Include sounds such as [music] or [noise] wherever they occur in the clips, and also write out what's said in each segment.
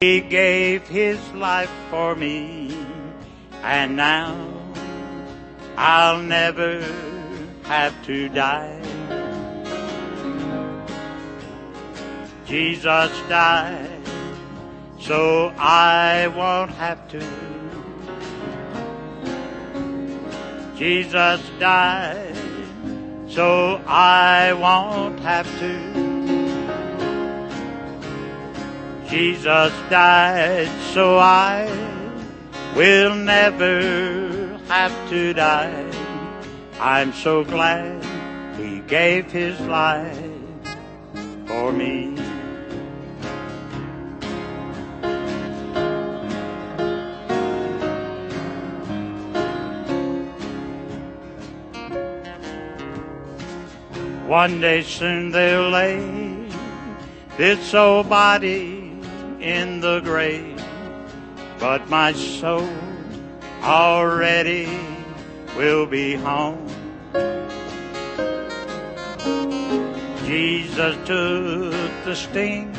He gave his life for me, and now I'll never have to die. Jesus died, so I won't have to. Jesus died, so I won't have to. Jesus died so I will never have to die. I'm so glad he gave his life for me. One day soon they'll lay this old body in the grave, but my soul already will be home. Jesus took the sting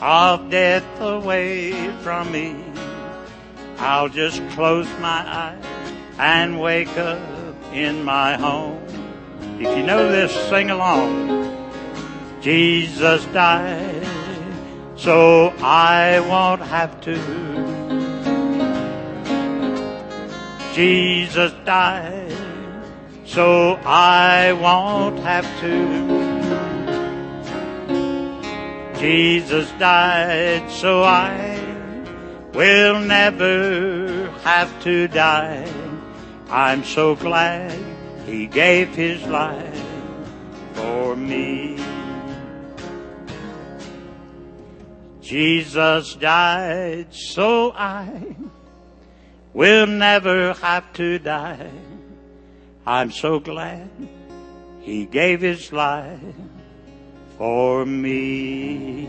of death away from me. I'll just close my eyes and wake up in my home. If you know this, sing along. Jesus died so I won't have to. Jesus died so I won't have to. Jesus died so I will never have to die. I'm so glad he gave his life for me. Jesus died so I will never have to die. I'm so glad he gave his life for me.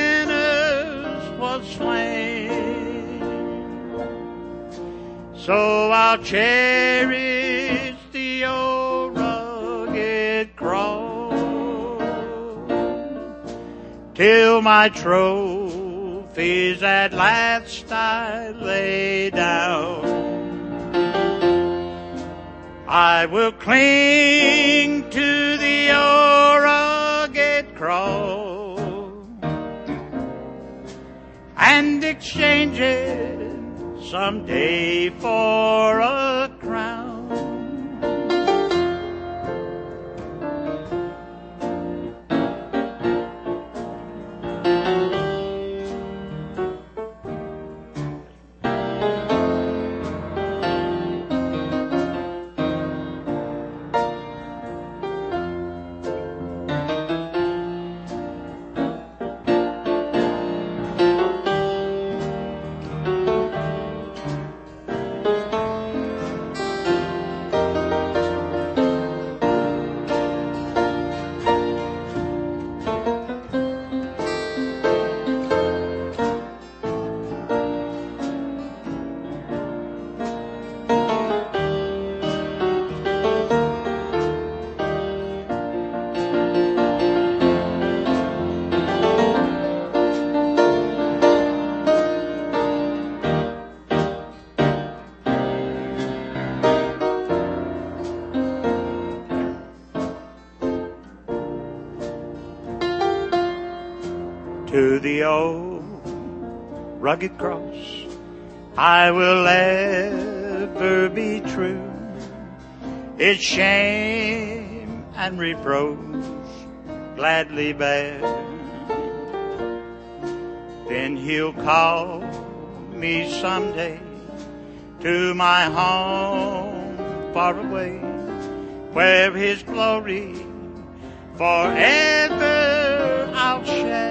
So I'll cherish the old rugged cross till my trophies at last I lay down. I will cling to the old rugged cross and exchange it someday for a crown. the old rugged cross. I will ever be true. It's shame and reproach gladly bear. Then he'll call me someday to my home far away where his glory forever I'll share.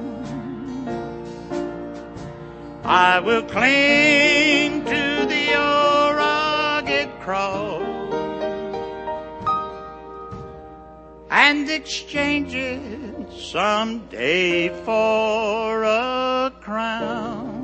I will cling to the old rugged cross and exchange it someday for a crown.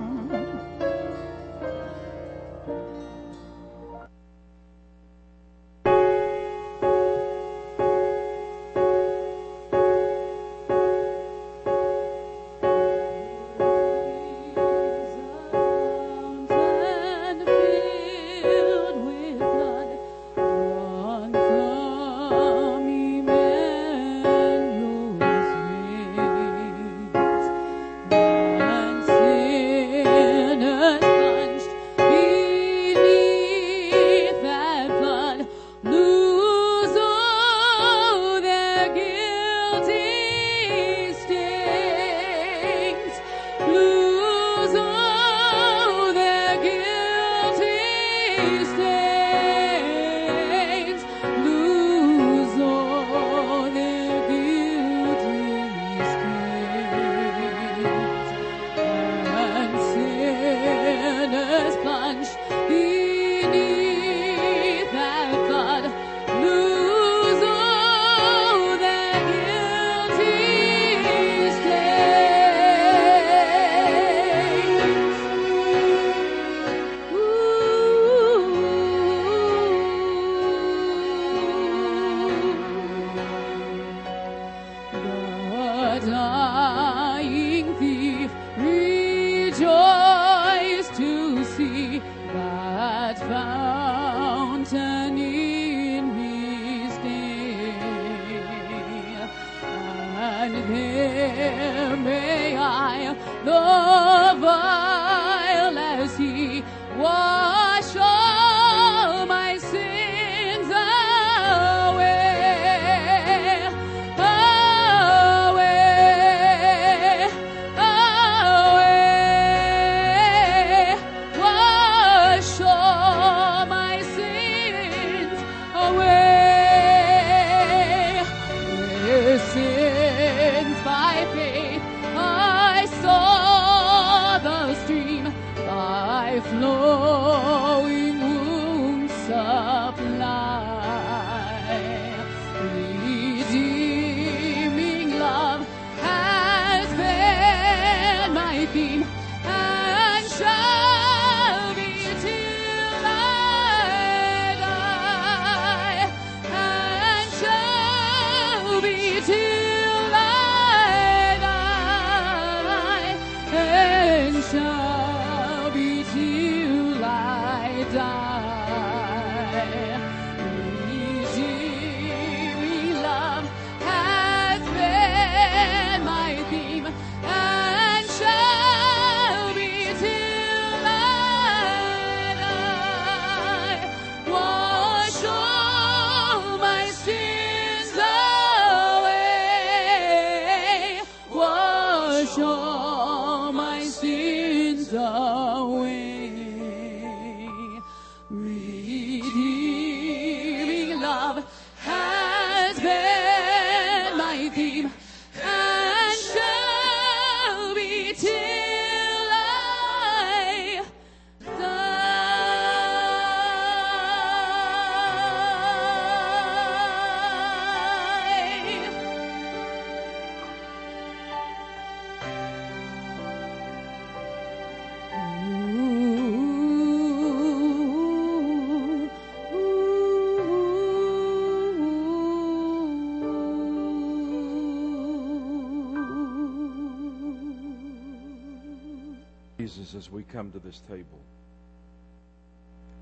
Jesus, as we come to this table,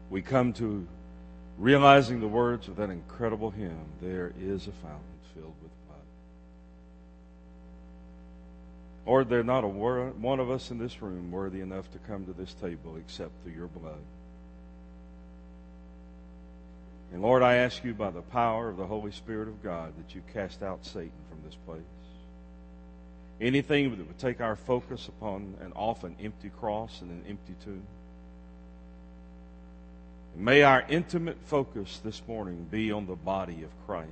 we come to realizing the words of that incredible hymn there is a fountain filled with blood. Lord, there not a one of us in this room worthy enough to come to this table except through your blood. And Lord, I ask you by the power of the Holy Spirit of God that you cast out Satan from this place. Anything that would take our focus upon an often empty cross and an empty tomb. May our intimate focus this morning be on the body of Christ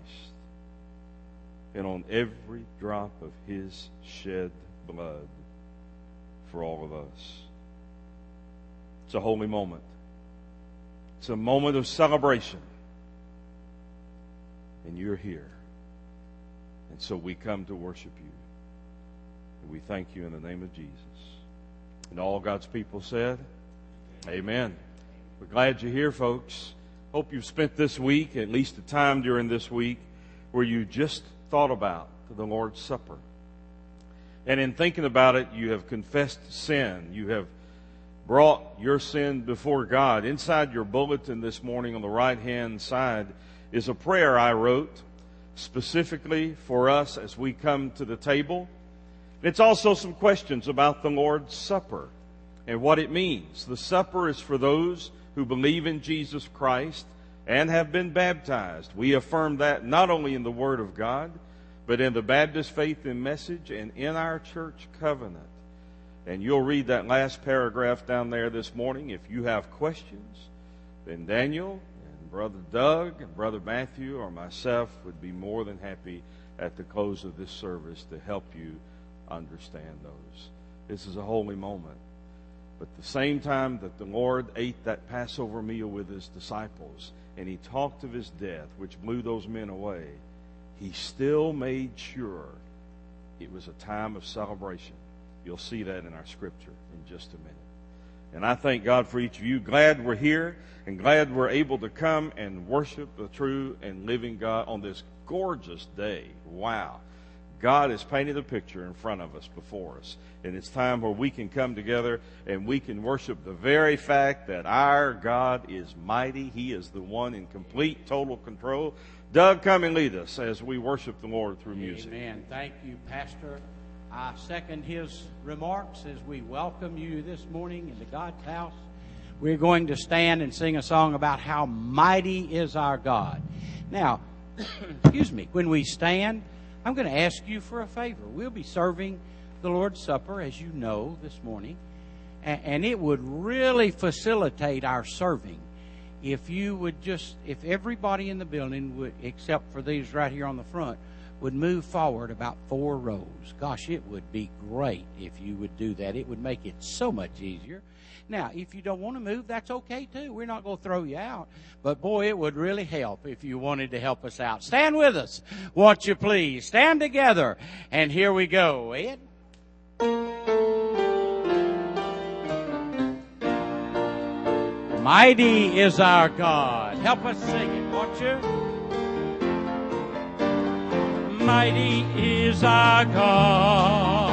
and on every drop of his shed blood for all of us. It's a holy moment. It's a moment of celebration. And you're here. And so we come to worship you. And we thank you in the name of Jesus. And all God's people said, Amen. We're glad you're here, folks. Hope you've spent this week, at least a time during this week, where you just thought about the Lord's Supper. And in thinking about it, you have confessed sin. You have brought your sin before God. Inside your bulletin this morning on the right hand side is a prayer I wrote specifically for us as we come to the table. It's also some questions about the Lord's Supper and what it means. The supper is for those who believe in Jesus Christ and have been baptized. We affirm that not only in the Word of God, but in the Baptist faith and message and in our church covenant. And you'll read that last paragraph down there this morning. If you have questions, then Daniel and Brother Doug and Brother Matthew or myself would be more than happy at the close of this service to help you understand those. This is a holy moment. But the same time that the Lord ate that Passover meal with his disciples and he talked of his death, which blew those men away, he still made sure it was a time of celebration. You'll see that in our scripture in just a minute. And I thank God for each of you. Glad we're here and glad we're able to come and worship the true and living God on this gorgeous day. Wow. God is painting the picture in front of us before us. And it's time where we can come together and we can worship the very fact that our God is mighty. He is the one in complete, total control. Doug, come and lead us as we worship the Lord through music. Amen. Thank you, Pastor. I second his remarks as we welcome you this morning into God's house. We're going to stand and sing a song about how mighty is our God. Now, [coughs] excuse me, when we stand, I'm going to ask you for a favor. We'll be serving the Lord's Supper, as you know, this morning, and it would really facilitate our serving if you would just, if everybody in the building would, except for these right here on the front, would move forward about four rows. Gosh, it would be great if you would do that. It would make it so much easier. Now, if you don't want to move, that's okay too. We're not going to throw you out. But boy, it would really help if you wanted to help us out. Stand with us, won't you please? Stand together. And here we go. Ed? Mighty is our God. Help us sing it, won't you? Mighty is our God.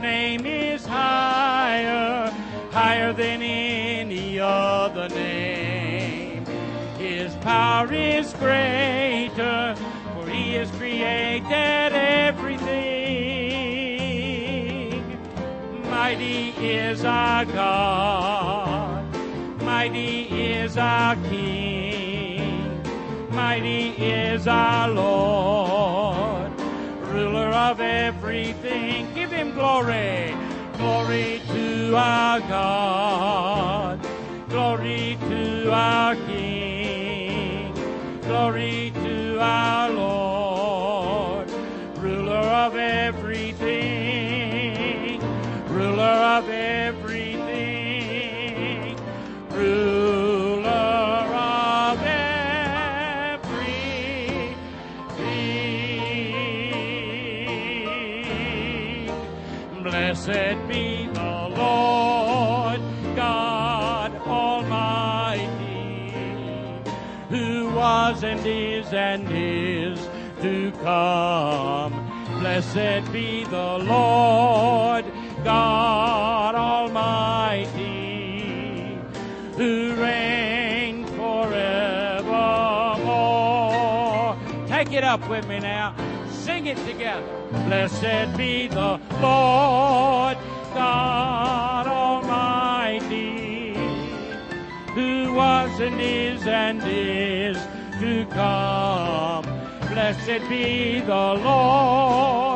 Name is higher, higher than any other name. His power is greater, for he has created everything. Mighty is our God, mighty is our King, mighty is our Lord, ruler of everything. Glory, glory to our God, glory to our King, was and is and is to come. Blessed be the Lord God Almighty, who reigns forevermore. Take it up with me now. Sing it together. Blessed be the Lord God Almighty, who was and is and is come. Blessed be the Lord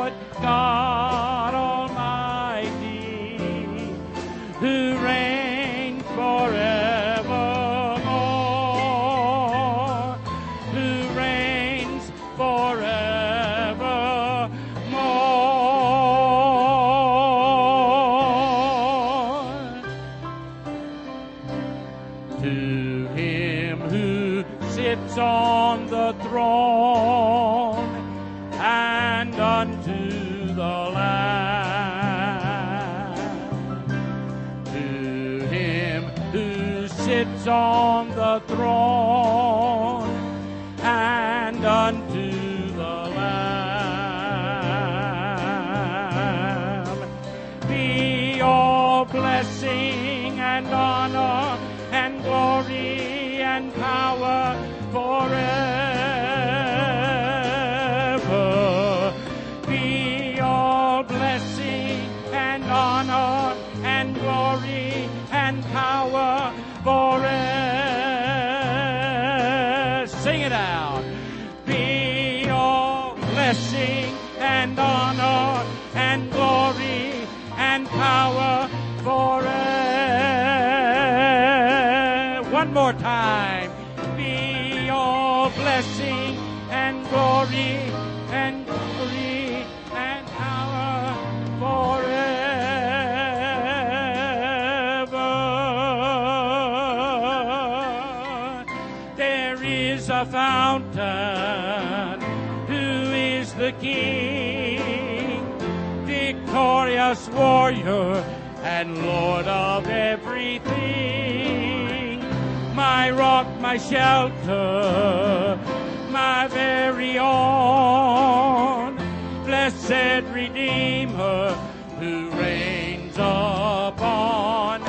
Who reigns upon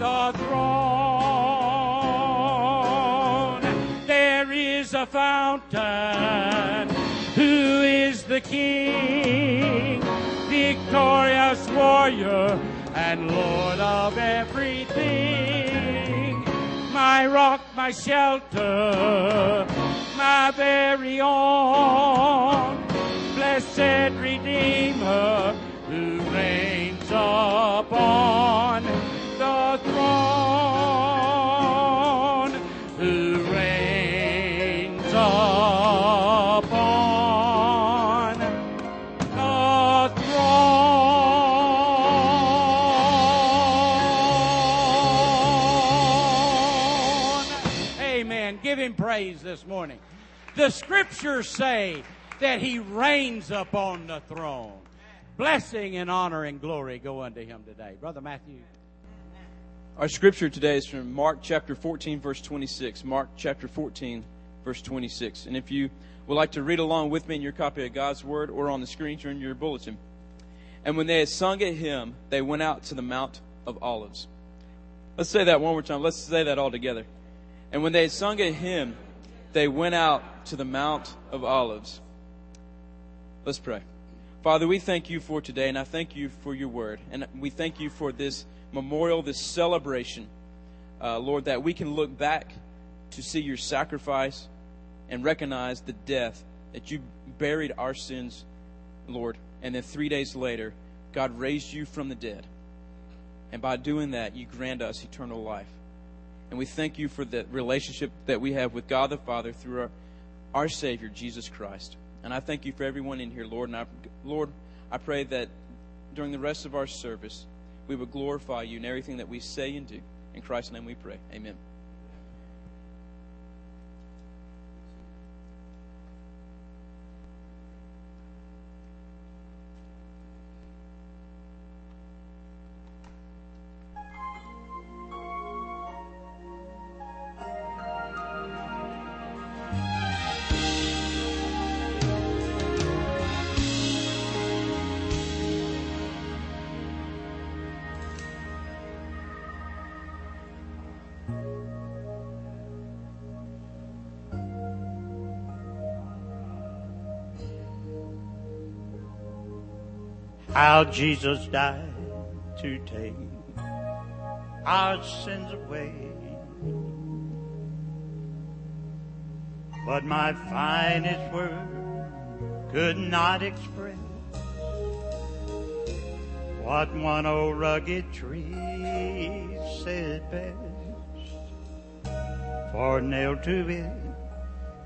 the throne. There is a fountain who is the King, victorious warrior and Lord of everything. My rock, my shelter, my very own, blessed Redeemer who reigns upon the throne, who reigns upon the throne. Amen. Give him praise this morning. The scriptures say that he reigns upon the throne. Blessing and honor and glory go unto him today. Brother Matthew. Our scripture today is from Mark chapter 14, verse 26. Mark chapter 14, verse 26. And if you would like to read along with me in your copy of God's Word or on the screens or in your bulletin. And when they had sung a hymn, they went out to the Mount of Olives. Let's say that one more time. Let's say that all together. And when they had sung a hymn, they went out to the Mount of Olives. Let's pray. Father, we thank you for today, and I thank you for your word. And we thank you for this memorial, this celebration, uh, Lord, that we can look back to see your sacrifice and recognize the death that you buried our sins, Lord. And then three days later, God raised you from the dead. And by doing that, you grant us eternal life. And we thank you for the relationship that we have with God the Father through our, our Savior, Jesus Christ. And I thank you for everyone in here, Lord. And I, Lord, I pray that during the rest of our service, we would glorify you in everything that we say and do. In Christ's name we pray. Amen. How Jesus died to take our sins away. But my finest word could not express what one old rugged tree said best. For nailed to it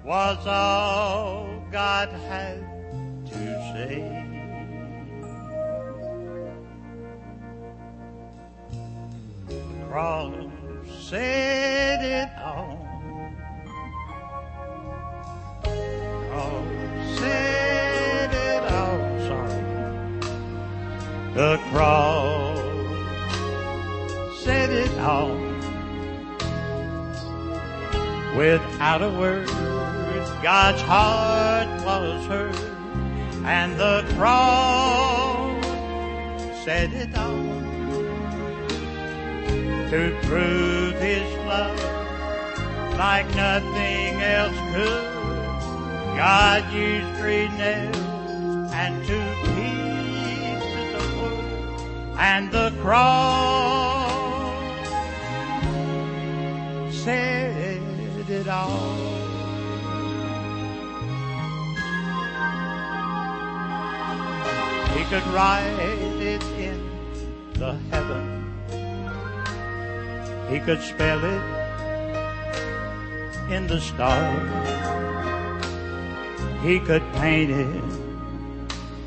was all God had to say. Cross said it all. Cross said it all. Sorry. The cross said it all. Without a word, God's heart was hurt, and the cross said it all to prove His love like nothing else could. God used three nails and two pieces of wood, and the cross said it all. He could write He could spell it in the stars. He could paint it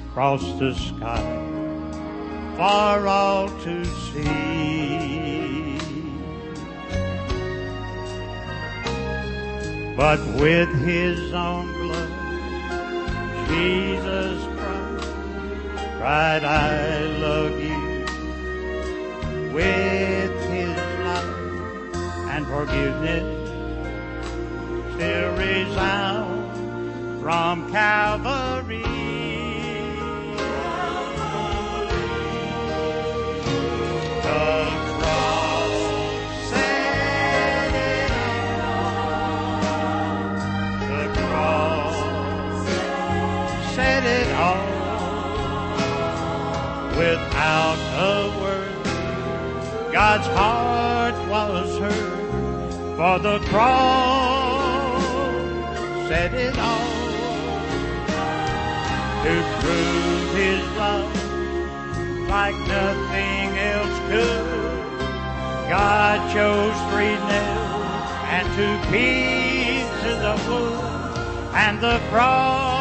across the sky for all to see. But with his own blood, Jesus Christ cried, I love you with forgiveness still resound from Calvary. All without a word. God's heart was hurt for the cross said it all to prove his love like nothing else could. God chose three nails and two pieces of wood and the cross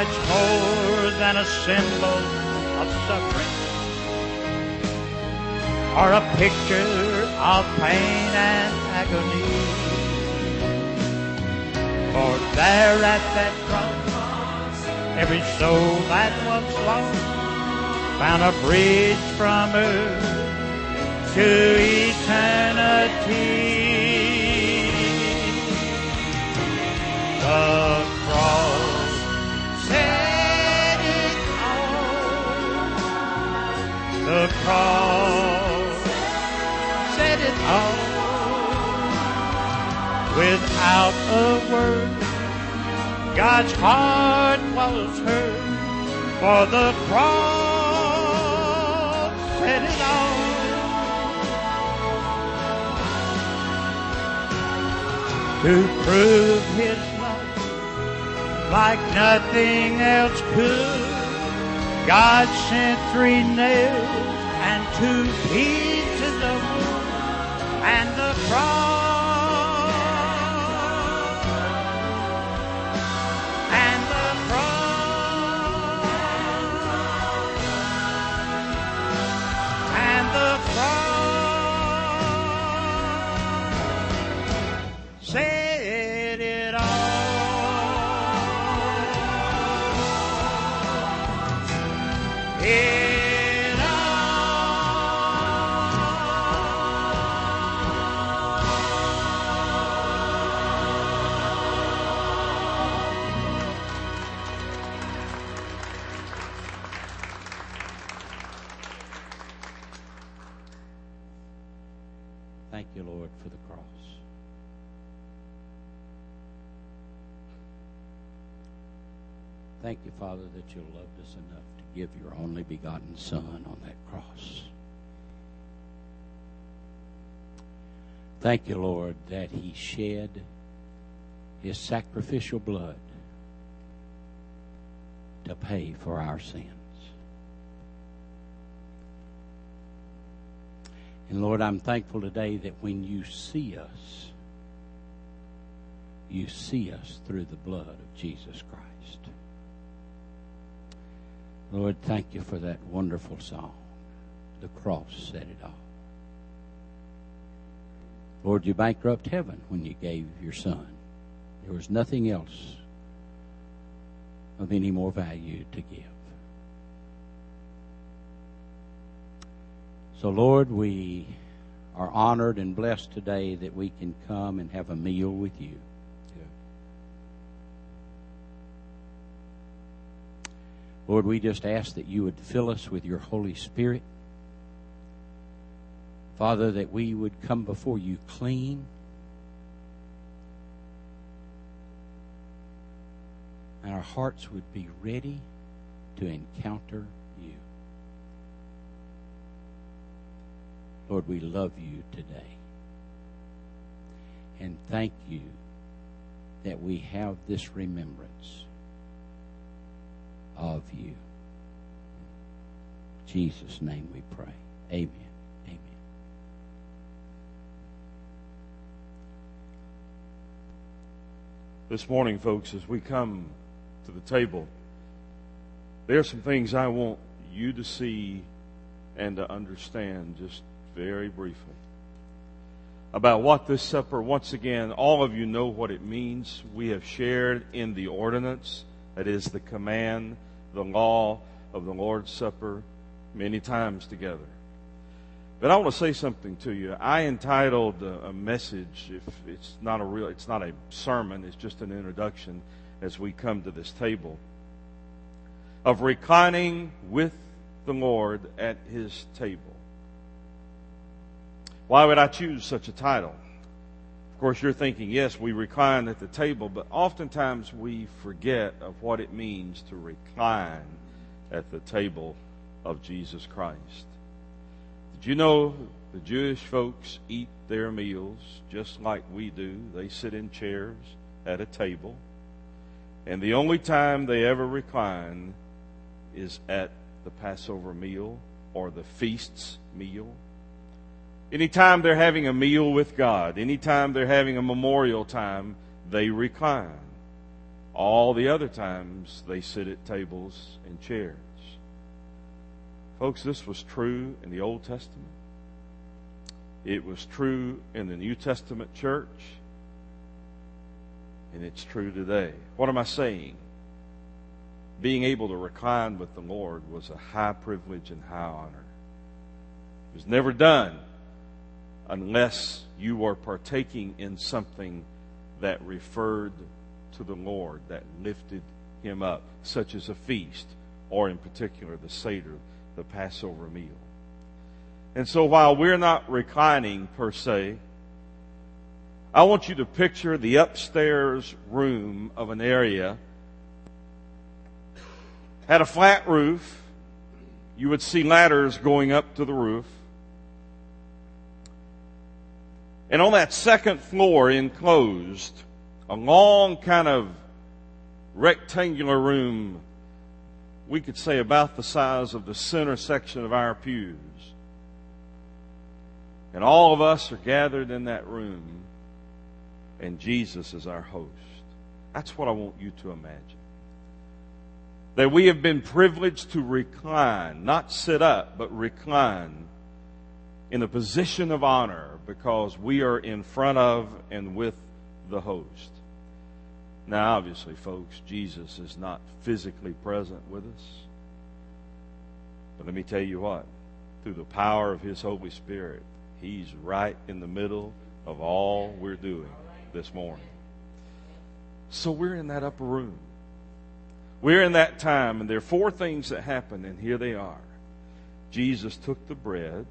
It's more than a symbol of suffering or a picture of pain and agony. For there at that cross, every soul that was lost found a bridge from earth to eternity. The cross The cross said it all. Without a word, God's heart was hurt for the cross said it all. To prove his love like nothing else could. God sent three nails and two pieces Father, that you loved us enough to give your only begotten Son on that cross. Thank you, Lord, that He shed His sacrificial blood to pay for our sins. And Lord, I'm thankful today that when you see us, you see us through the blood of Jesus Christ. Lord, thank you for that wonderful song. The cross said it all. Lord, you bankrupt heaven when you gave your son. There was nothing else of any more value to give. So, Lord, we are honored and blessed today that we can come and have a meal with you. Lord, we just ask that you would fill us with your Holy Spirit. Father, that we would come before you clean. And our hearts would be ready to encounter you. Lord, we love you today. And thank you that we have this remembrance of you. In Jesus' name we pray. Amen. Amen. This morning, folks, as we come to the table, there are some things I want you to see and to understand just very briefly about what this supper, once again, all of you know what it means. We have shared in the ordinance, that is the command, the law of the Lord's Supper, many times together. But I want to say something to you. I entitled uh, a, message, if it's not a real, it's not a sermon, it's just an introduction as we come to this table, of reclining with the Lord at his table. Why would I choose such a title? Of course, you're thinking, yes, we recline at the table, but oftentimes we forget of what it means to recline at the table of Jesus Christ. Did you know the Jewish folks eat their meals just like we do? They sit in chairs at a table. And the only time they ever recline is at the Passover meal or the feast's meal. Anytime they're having a meal with God, anytime they're having a memorial time, they recline. All the other times they sit at tables and chairs. Folks, this was true in the Old Testament. It was true in the New Testament church. And it's true today. What am I saying? Being able to recline with the Lord was a high privilege and high honor. It was never done unless you are partaking in something that referred to the Lord, that lifted him up, such as a feast, or in particular the Seder, the Passover meal. And so while we're not reclining per se, I want you to picture the upstairs room of an area had a flat roof. You would see ladders going up to the roof. And on that second floor enclosed, a long kind of rectangular room we could say about the size of the center section of our pews. And all of us are gathered in that room, and Jesus is our host. That's what I want you to imagine. That we have been privileged to recline, not sit up, but recline in a position of honor because we are in front of and with the host. Now, obviously, folks, Jesus is not physically present with us. But let me tell you what, through the power of His Holy Spirit, He's right in the middle of all we're doing this morning. So we're in that upper room. We're in that time, and there are four things that happen, and here they are. Jesus took the bread,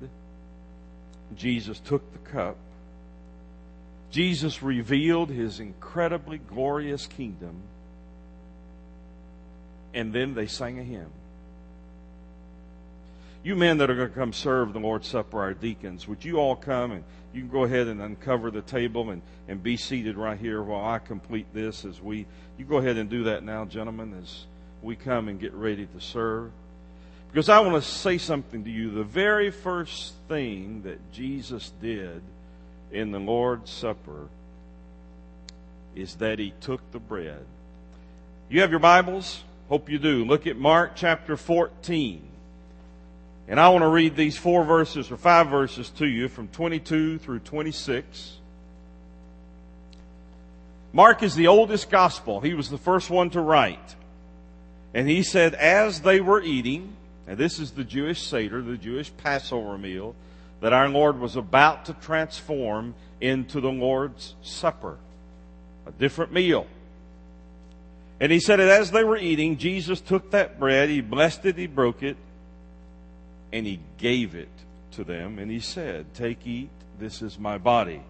Jesus took the cup, Jesus revealed his incredibly glorious kingdom, and then they sang a hymn. You men that are going to come serve the Lord's Supper, our deacons, would you all come and you can go ahead and uncover the table and, and be seated right here while I complete this as we, you go ahead and do that now, gentlemen, as we come and get ready to serve. Because I want to say something to you. The very first thing that Jesus did in the Lord's Supper is that he took the bread. You have your Bibles? Hope you do. Look at Mark chapter 14. And I want to read these four verses or five verses to you from 22 through 26. Mark is the oldest gospel. He was the first one to write. And he said, as they were eating, and this is the Jewish Seder, the Jewish Passover meal, that our Lord was about to transform into the Lord's Supper, a different meal. And he said that as they were eating, Jesus took that bread, he blessed it, he broke it, and he gave it to them, and he said, Take, eat, this is my body.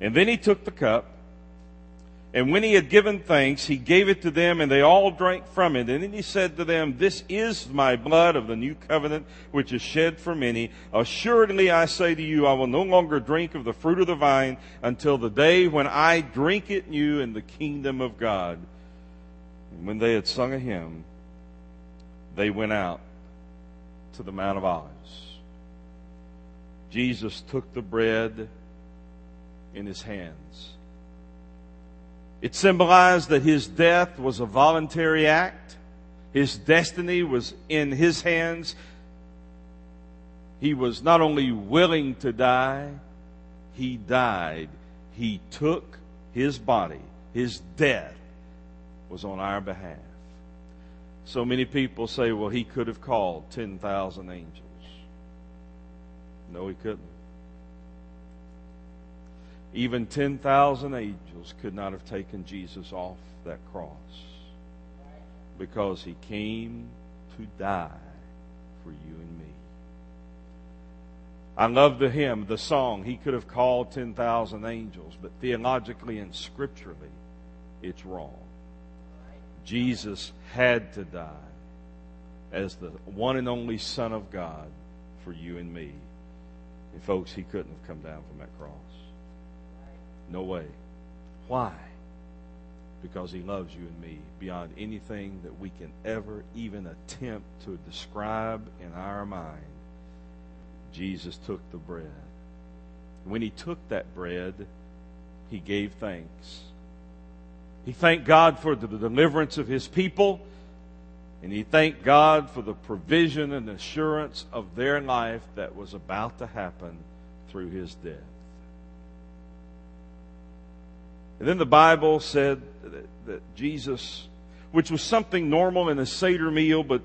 And then he took the cup, and when he had given thanks, he gave it to them, and they all drank from it. And then he said to them, This is my blood of the new covenant, which is shed for many. Assuredly I say to you, I will no longer drink of the fruit of the vine until the day when I drink it new in the kingdom of God. And when they had sung a hymn, they went out to the Mount of Olives. Jesus took the bread in his hands. It symbolized that his death was a voluntary act. His destiny was in his hands. He was not only willing to die, he died. He took his body. His death was on our behalf. So many people say, well, he could have called 10,000 angels. No, he couldn't. Even 10,000 angels could not have taken Jesus off that cross because he came to die for you and me. I love the hymn, the song. He could have called 10,000 angels, but theologically and scripturally, it's wrong. Jesus had to die as the one and only Son of God for you and me. And folks, he couldn't have come down from that cross. No way. Why? Because he loves you and me beyond anything that we can ever even attempt to describe in our mind. Jesus took the bread. When he took that bread, he gave thanks. He thanked God for the deliverance of his people, and he thanked God for the provision and assurance of their life that was about to happen through his death. And then the Bible said that, that Jesus, which was something normal in a Seder meal, but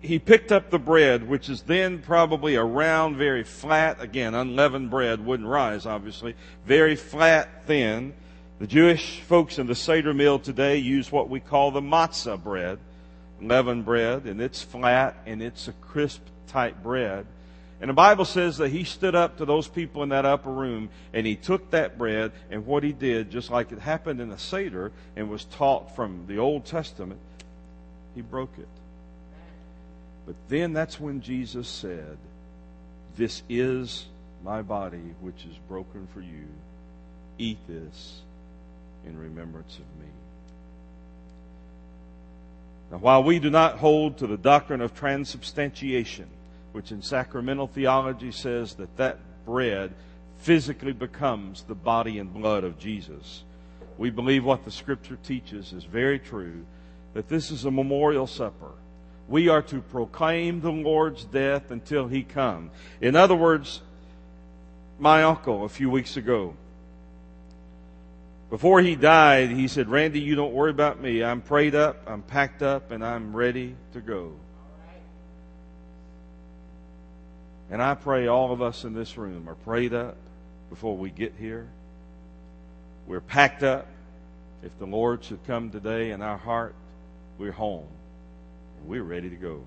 he picked up the bread, which is then probably a round, very flat, again, unleavened bread, wouldn't rise, obviously, very flat, thin. The Jewish folks in the Seder meal today use what we call the matzah bread, leavened bread, and it's flat and it's a crisp type bread. And the Bible says that he stood up to those people in that upper room and he took that bread and what he did, just like it happened in the Seder and was taught from the Old Testament, he broke it. But then that's when Jesus said, This is my body which is broken for you. Eat this in remembrance of me. Now, while we do not hold to the doctrine of transubstantiation, which in sacramental theology says that that bread physically becomes the body and blood of Jesus, we believe what the scripture teaches is very true, that this is a memorial supper. We are to proclaim the Lord's death until he come. In other words, my uncle a few weeks ago before he died, he said, Randy, you don't worry about me. I'm prayed up, I'm packed up, and I'm ready to go. And I pray all of us in this room are prayed up before we get here. We're packed up. If the Lord should come today in our heart, we're home. We're ready to go.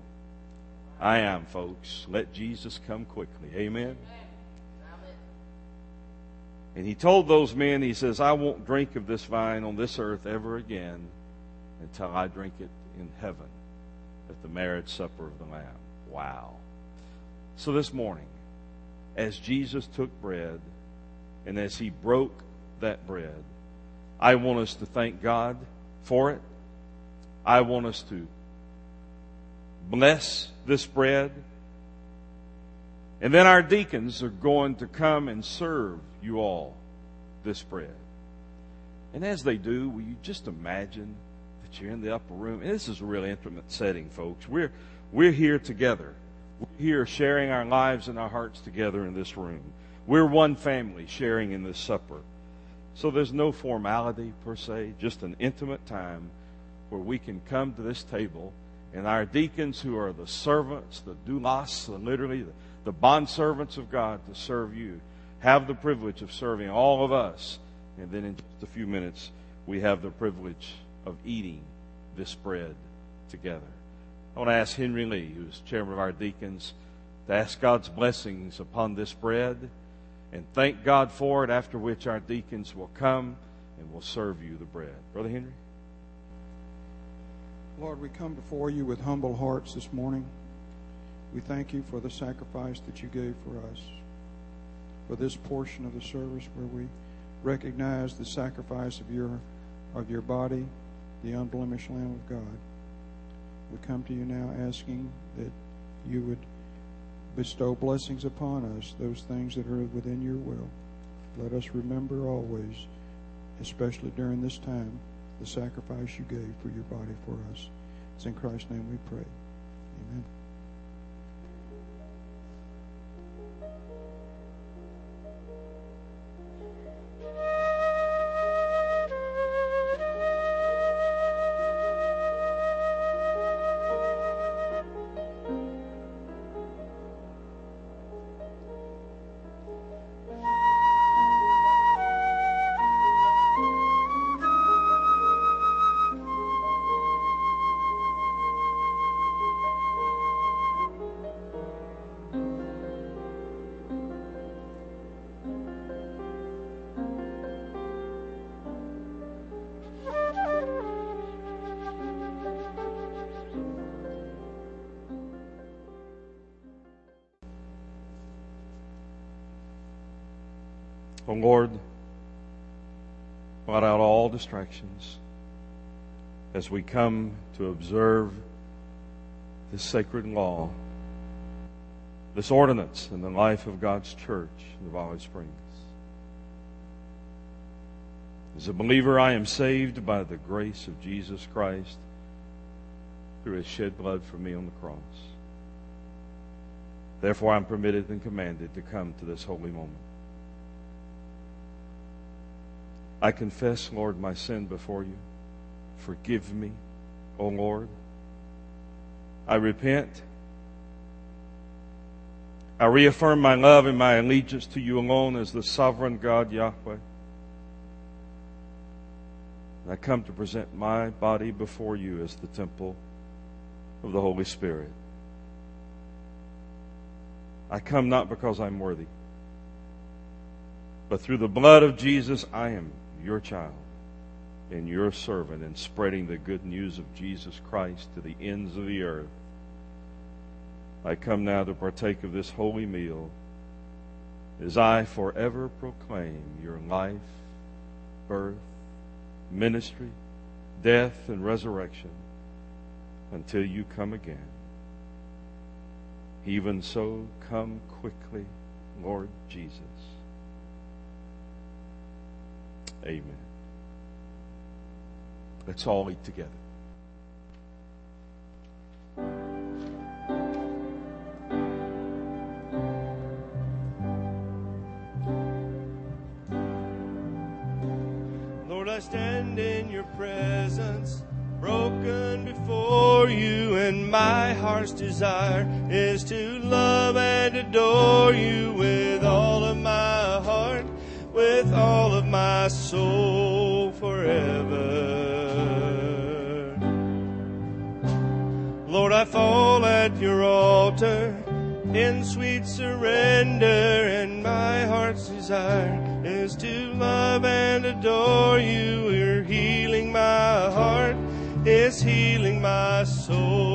I am, folks. Let Jesus come quickly. Amen. And he told those men, he says, I won't drink of this vine on this earth ever again until I drink it in heaven at the marriage supper of the Lamb. Wow. So this morning, as Jesus took bread and as he broke that bread, I want us to thank God for it. I want us to bless this bread. And then our deacons are going to come and serve you all this bread. And as they do, will you just imagine that you're in the upper room? And this is a really intimate setting, folks. We're, we're here together. We're here sharing our lives and our hearts together in this room. We're one family sharing in this supper. So there's no formality per se, just an intimate time where we can come to this table and our deacons who are the servants, the doulos, literally the, the bond servants of God to serve you, have the privilege of serving all of us. And then in just a few minutes, we have the privilege of eating this bread together. I want to ask Henry Lee, who's chairman of our deacons, to ask God's blessings upon this bread and thank God for it, after which our deacons will come and will serve you the bread. Brother Henry? Lord, we come before you with humble hearts this morning. We thank you for the sacrifice that you gave for us, for this portion of the service where we recognize the sacrifice of your of your body, the unblemished Lamb of God. We come to you now asking that you would bestow blessings upon us, those things that are within your will. Let us remember always, especially during this time, the sacrifice you gave for your body for us. It's in Christ's name we pray. Amen. Oh Lord, blot out all distractions as we come to observe this sacred law, this ordinance in the life of God's church in the Valley Springs. As a believer, I am saved by the grace of Jesus Christ through his shed blood for me on the cross. Therefore, I'm permitted and commanded to come to this holy moment. I confess, Lord, my sin before you. Forgive me, O Lord. I repent. I reaffirm my love and my allegiance to you alone as the sovereign God, Yahweh. And I come to present my body before you as the temple of the Holy Spirit. I come not because I'm worthy, but through the blood of Jesus, I am your child and your servant in spreading the good news of Jesus Christ to the ends of the earth. I come now to partake of this holy meal as I forever proclaim your life, birth, ministry, death, and resurrection until you come again. Even so, come quickly, Lord Jesus. Amen. Let's all eat together. Lord, I stand in your presence, broken before you, and my heart's desire is to altar in sweet surrender, and my heart's desire is to love and adore you. You're healing my heart, is healing my soul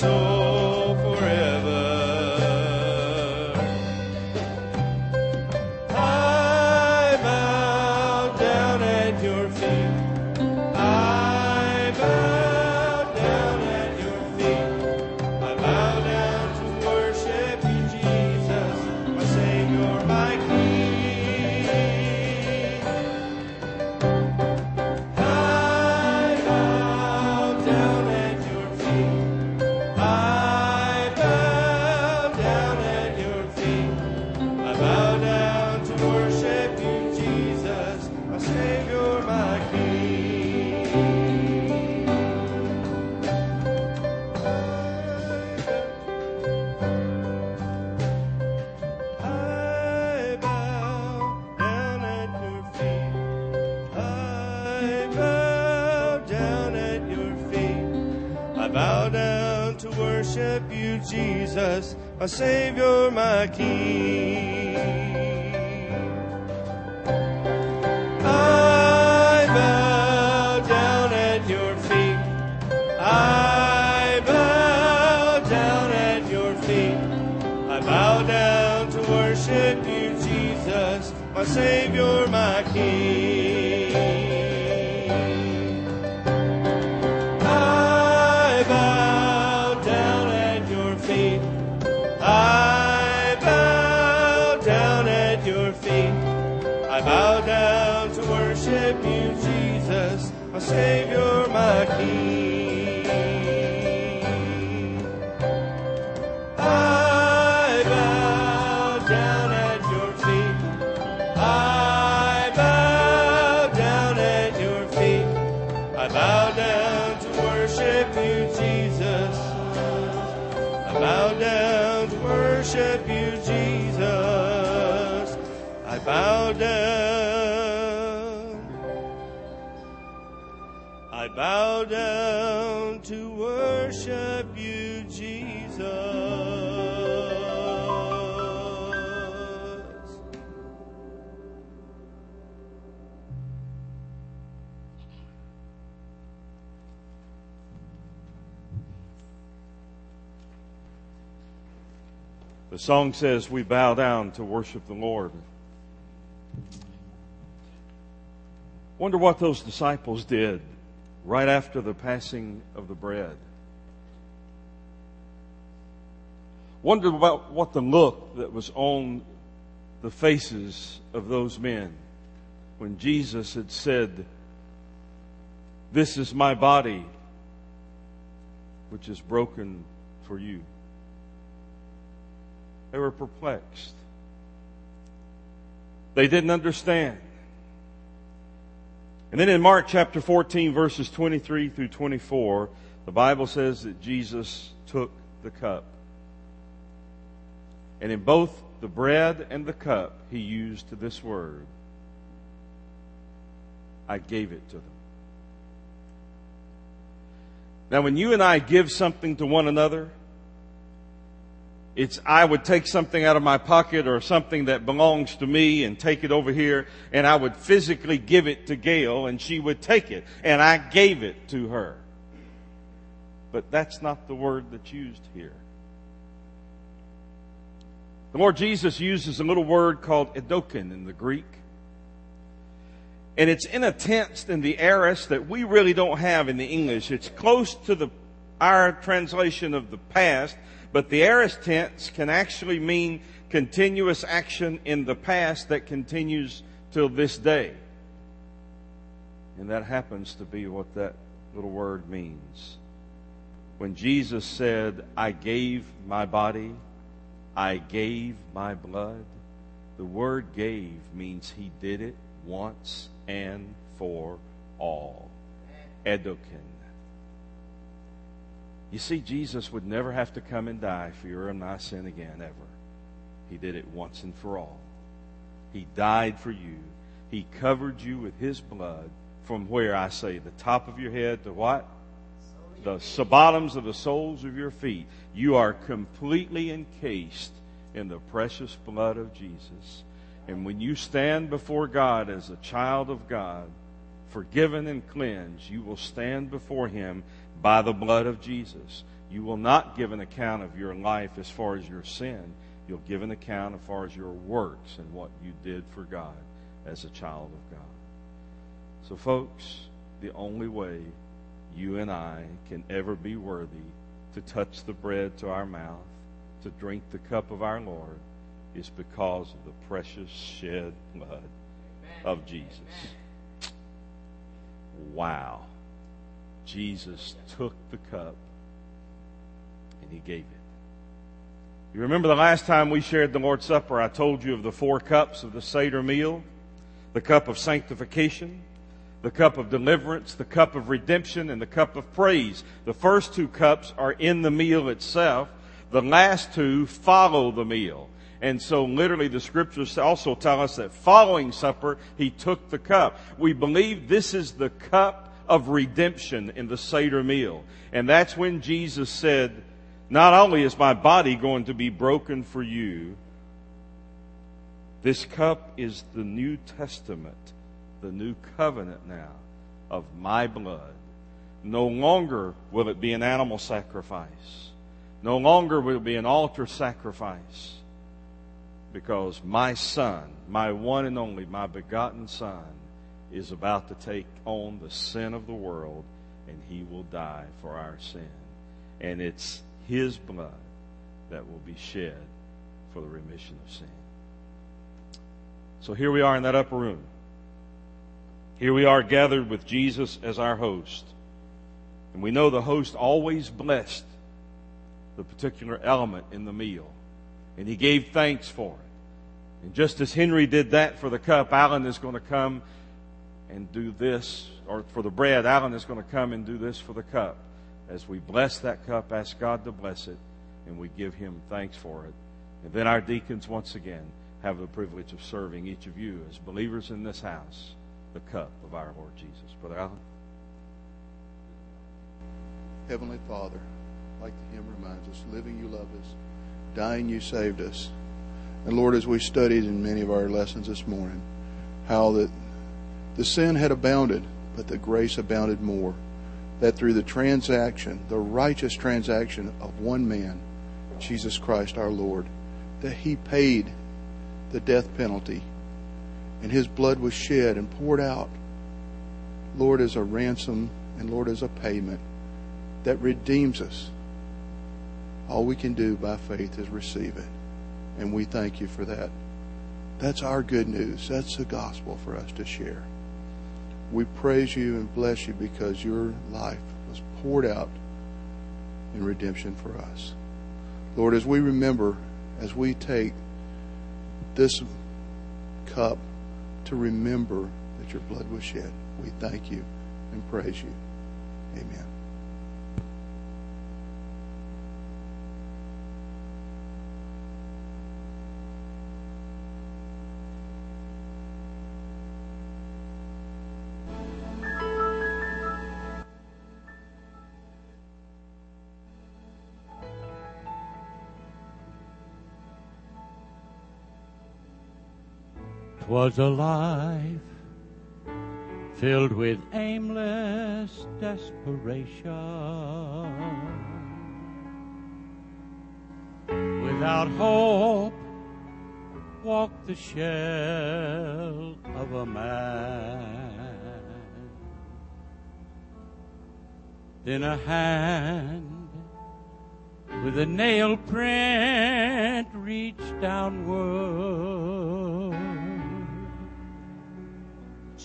soul Savior, my King. At your feet. I bow down to worship you, Jesus, my Savior, my King. I bow down. To worship you, Jesus. The song says, We bow down to worship the Lord. Wonder what those disciples did right after the passing of the bread. Wonder about what the look that was on the faces of those men when Jesus had said, This is my body, which is broken for you. They were perplexed. They didn't understand. And then in Mark chapter 14, verses 23 through 24, the Bible says that Jesus took the cup. And in both the bread and the cup, he used this word I gave it to them. Now, when you and I give something to one another, it's I would take something out of my pocket or something that belongs to me and take it over here and I would physically give it to Gail and she would take it and I gave it to her. But that's not the word that's used here. The Lord Jesus uses a little word called edoken in the Greek. And it's in a tense in the aorist that we really don't have in the English. It's close to the, our translation of the past, but the aorist tense can actually mean continuous action in the past that continues till this day. And that happens to be what that little word means. When Jesus said, I gave my body, I gave my blood, the word gave means he did it once and for all. Edoken. You see, Jesus would never have to come and die for your and my sin again, ever. He did it once and for all. He died for you. He covered you with His blood from where I say the top of your head to what? The bottoms of the soles of your feet. You are completely encased in the precious blood of Jesus. And when you stand before God as a child of God, forgiven and cleansed, you will stand before Him by the blood of Jesus. You will not give an account of your life as far as your sin. You'll give an account as far as your works and what you did for God as a child of God. So, folks, the only way you and I can ever be worthy to touch the bread to our mouth, to drink the cup of our Lord, is because of the precious shed blood of Jesus. Wow. Jesus took the cup and he gave it. You remember the last time we shared the Lord's Supper, I told you of the four cups of the Seder meal the cup of sanctification, the cup of deliverance, the cup of redemption, and the cup of praise. The first two cups are in the meal itself. The last two follow the meal. And so literally the scriptures also tell us that following supper, he took the cup. We believe this is the cup of redemption in the Seder meal. And that's when Jesus said, not only is my body going to be broken for you, this cup is the New Testament, the new covenant now of my blood. No longer will it be an animal sacrifice. No longer will it be an altar sacrifice. Because my son, my one and only, my begotten son, is about to take on the sin of the world and he will die for our sin. And it's his blood that will be shed for the remission of sin. So here we are in that upper room. Here we are gathered with Jesus as our host. And we know the host always blessed the particular element in the meal. And he gave thanks for it. And just as Henry did that for the cup, Alan is going to come and do this, or for the bread, Alan is going to come and do this for the cup. As we bless that cup, ask God to bless it, and we give Him thanks for it. And then our deacons, once again, have the privilege of serving each of you as believers in this house the cup of our Lord Jesus. Brother Alan? Heavenly Father, like the hymn reminds us, living you love us, dying you saved us. And Lord, as we studied in many of our lessons this morning, how that the sin had abounded, but the grace abounded more. That through the transaction, the righteous transaction of one man, Jesus Christ our Lord, that he paid the death penalty and his blood was shed and poured out, Lord, as a ransom and Lord, as a payment that redeems us. All we can do by faith is receive it. And we thank you for that. That's our good news. That's the gospel for us to share. We praise you and bless you because your life was poured out in redemption for us. Lord, as we remember, as we take this cup to remember that your blood was shed, we thank you and praise you. Amen. 'Twas a life filled with aimless desperation. Without hope, walked the shell of a man. Then a hand with a nail print reached downward.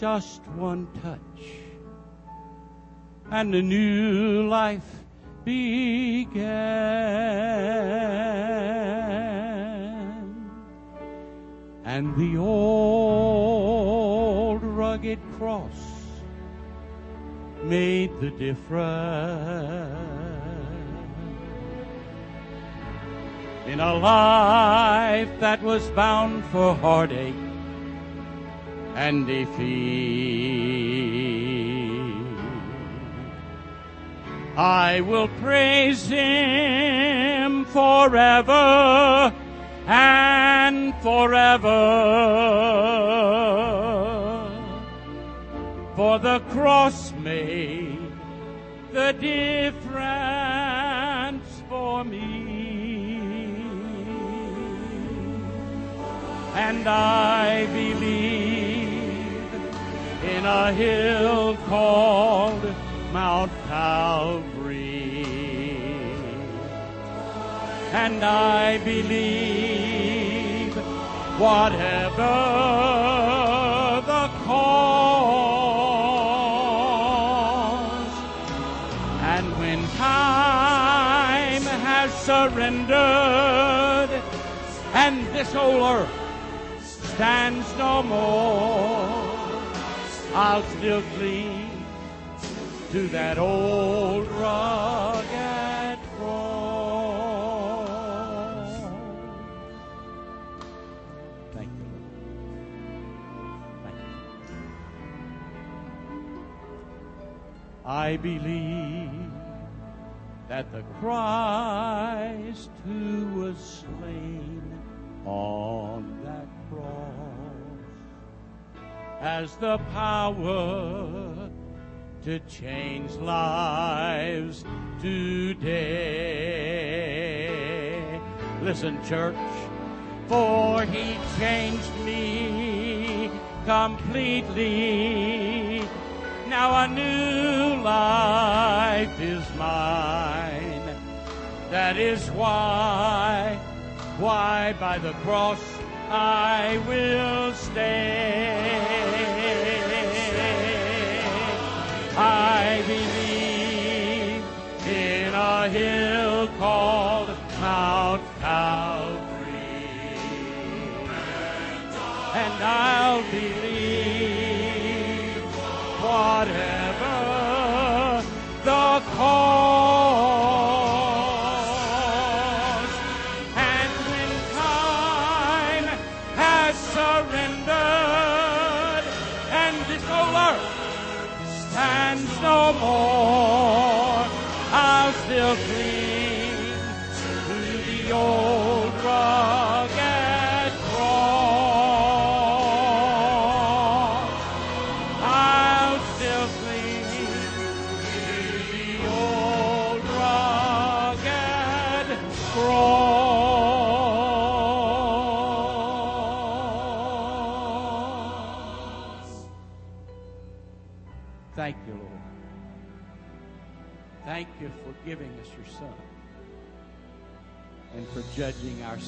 Just one touch, and a new life began. And the old rugged cross made the difference in a life that was bound for heartache and defeat. I will praise him forever and forever. For the cross made the difference for me. And I believe in a hill called Mount Calvary. And I believe whatever the cause. And when time has surrendered and this old earth stands no more, I'll still cling to that old rugged cross. Thank you. Thank you. I believe that the Christ who was slain on that cross has the power to change lives today. Listen, church, for he changed me completely. Now a new life is mine. That is why, why by the cross I will stay.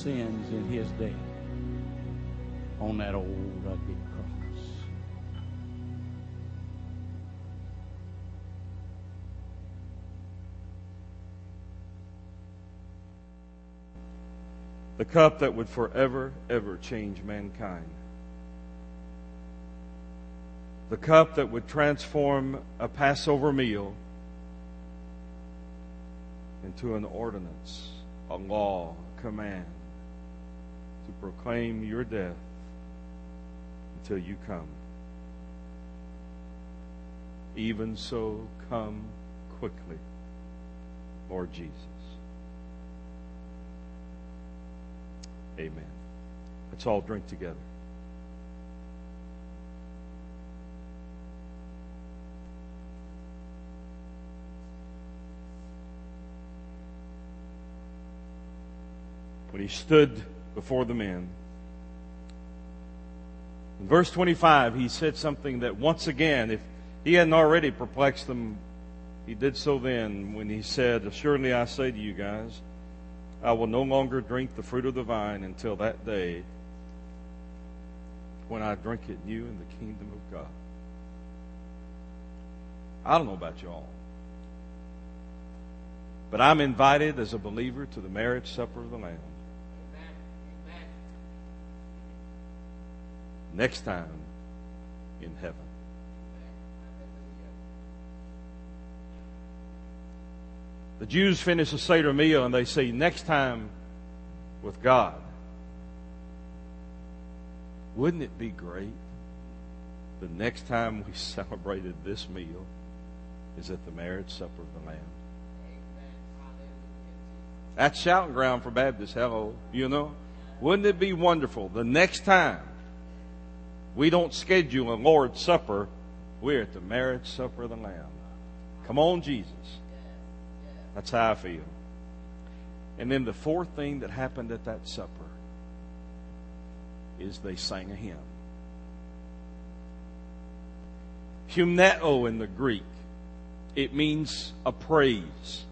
Sins in His day on that old rugged cross. the cup that would forever, ever change mankind. The cup that would transform a Passover meal into an ordinance, a law, a command to proclaim your death until you come. Even so, come quickly, Lord Jesus. Amen. Let's all drink together. When he stood before the men. In verse 25, he said something that once again, if he hadn't already perplexed them, he did so then when he said, Assuredly I say to you guys, I will no longer drink the fruit of the vine until that day when I drink it new in the kingdom of God. I don't know about y'all, but I'm invited as a believer to the marriage supper of the Lamb. Next time in heaven. The Jews finish the Seder meal and they say, next time with God. Wouldn't it be great the next time we [laughs] celebrated this meal is at the marriage supper of the Lamb? That's shouting ground for Baptists. Hello, you know? Wouldn't it be wonderful the next time we don't schedule a Lord's Supper, we're at the marriage supper of the Lamb. Come on, Jesus. That's how I feel. And then the fourth thing that happened at that supper is they sang a hymn. Hymneo in the Greek. It means a praise.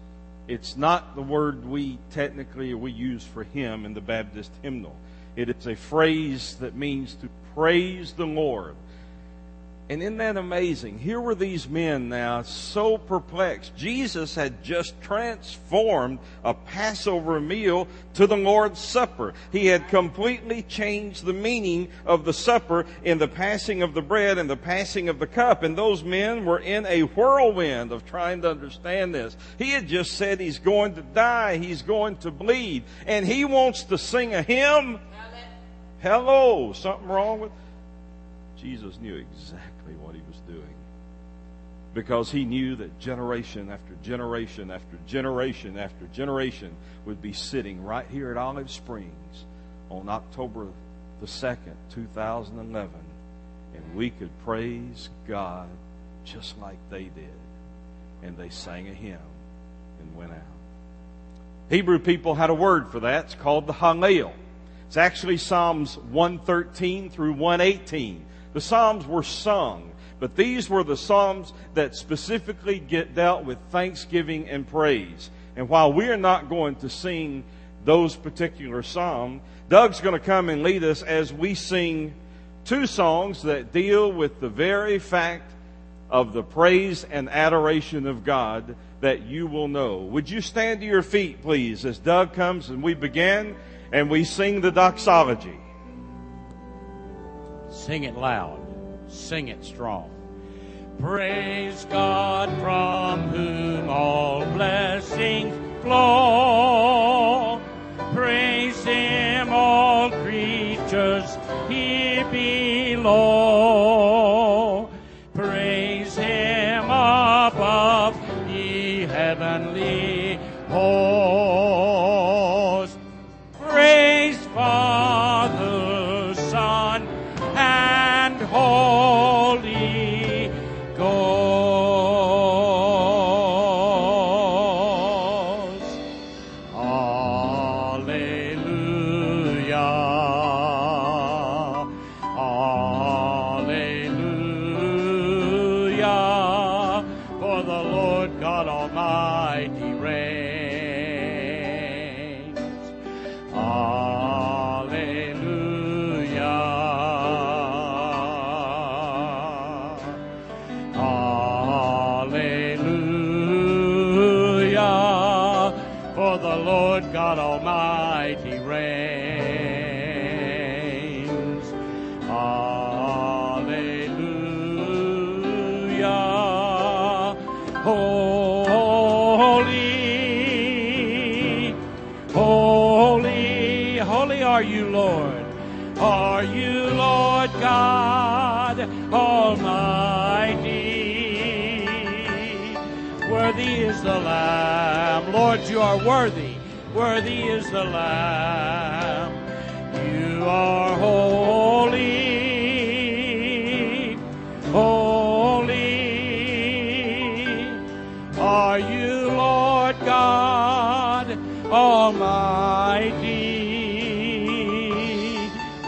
It's not the word we technically we use for hymn in the Baptist hymnal. It is a phrase that means to praise the Lord. And isn't that amazing? Here were these men now so perplexed. Jesus had just transformed a Passover meal to the Lord's Supper. He had completely changed the meaning of the supper in the passing of the bread and the passing of the cup. And those men were in a whirlwind of trying to understand this. He had just said he's going to die. He's going to bleed. And he wants to sing a hymn. Hello, something wrong with Jesus knew exactly what he was doing because he knew that generation after generation after generation after generation would be sitting right here at Olive Springs on October the 2nd, 2011, and we could praise God just like they did. And they sang a hymn and went out. Hebrew people had a word for that. It's called the Hallel. It's actually Psalms 113 through 118. The Psalms were sung, but these were the Psalms that specifically get dealt with thanksgiving and praise. And while we're not going to sing those particular Psalms, Doug's going to come and lead us as we sing two songs that deal with the very fact of the praise and adoration of God that you will know. Would you stand to your feet, please, as Doug comes and we begin and we sing the doxology? Sing it loud. Sing it strong. Praise God from whom all blessings flow. Praise Him, all creatures here below. Lord, you are worthy. Worthy is the Lamb. You are holy. Holy are you, Lord God Almighty.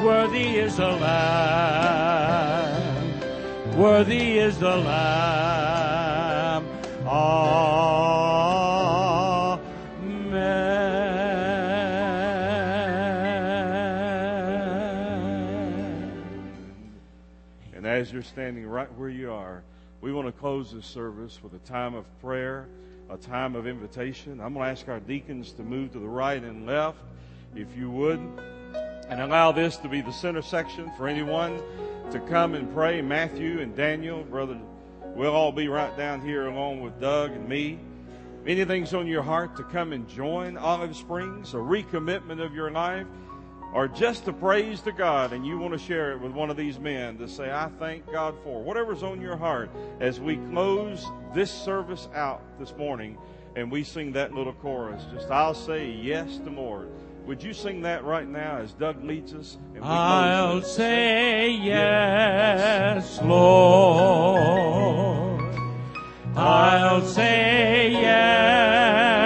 Worthy is the Lamb. Worthy is the Lamb. Close this service with a time of prayer, a time of invitation. I'm going to ask our deacons to move to the right and left, if you would, and allow this to be the center section for anyone to come and pray. Matthew and Daniel, brother, we'll all be right down here along with Doug and me. If anything's on your heart to come and join Olive Springs, a recommitment of your life, or just a praise to God, and you want to share it with one of these men to say, I thank God for whatever's on your heart as we close this service out this morning and we sing that little chorus. Just, I'll say yes to Lord. Would you sing that right now as Doug leads us? And we I'll say yes, Lord. I'll say yes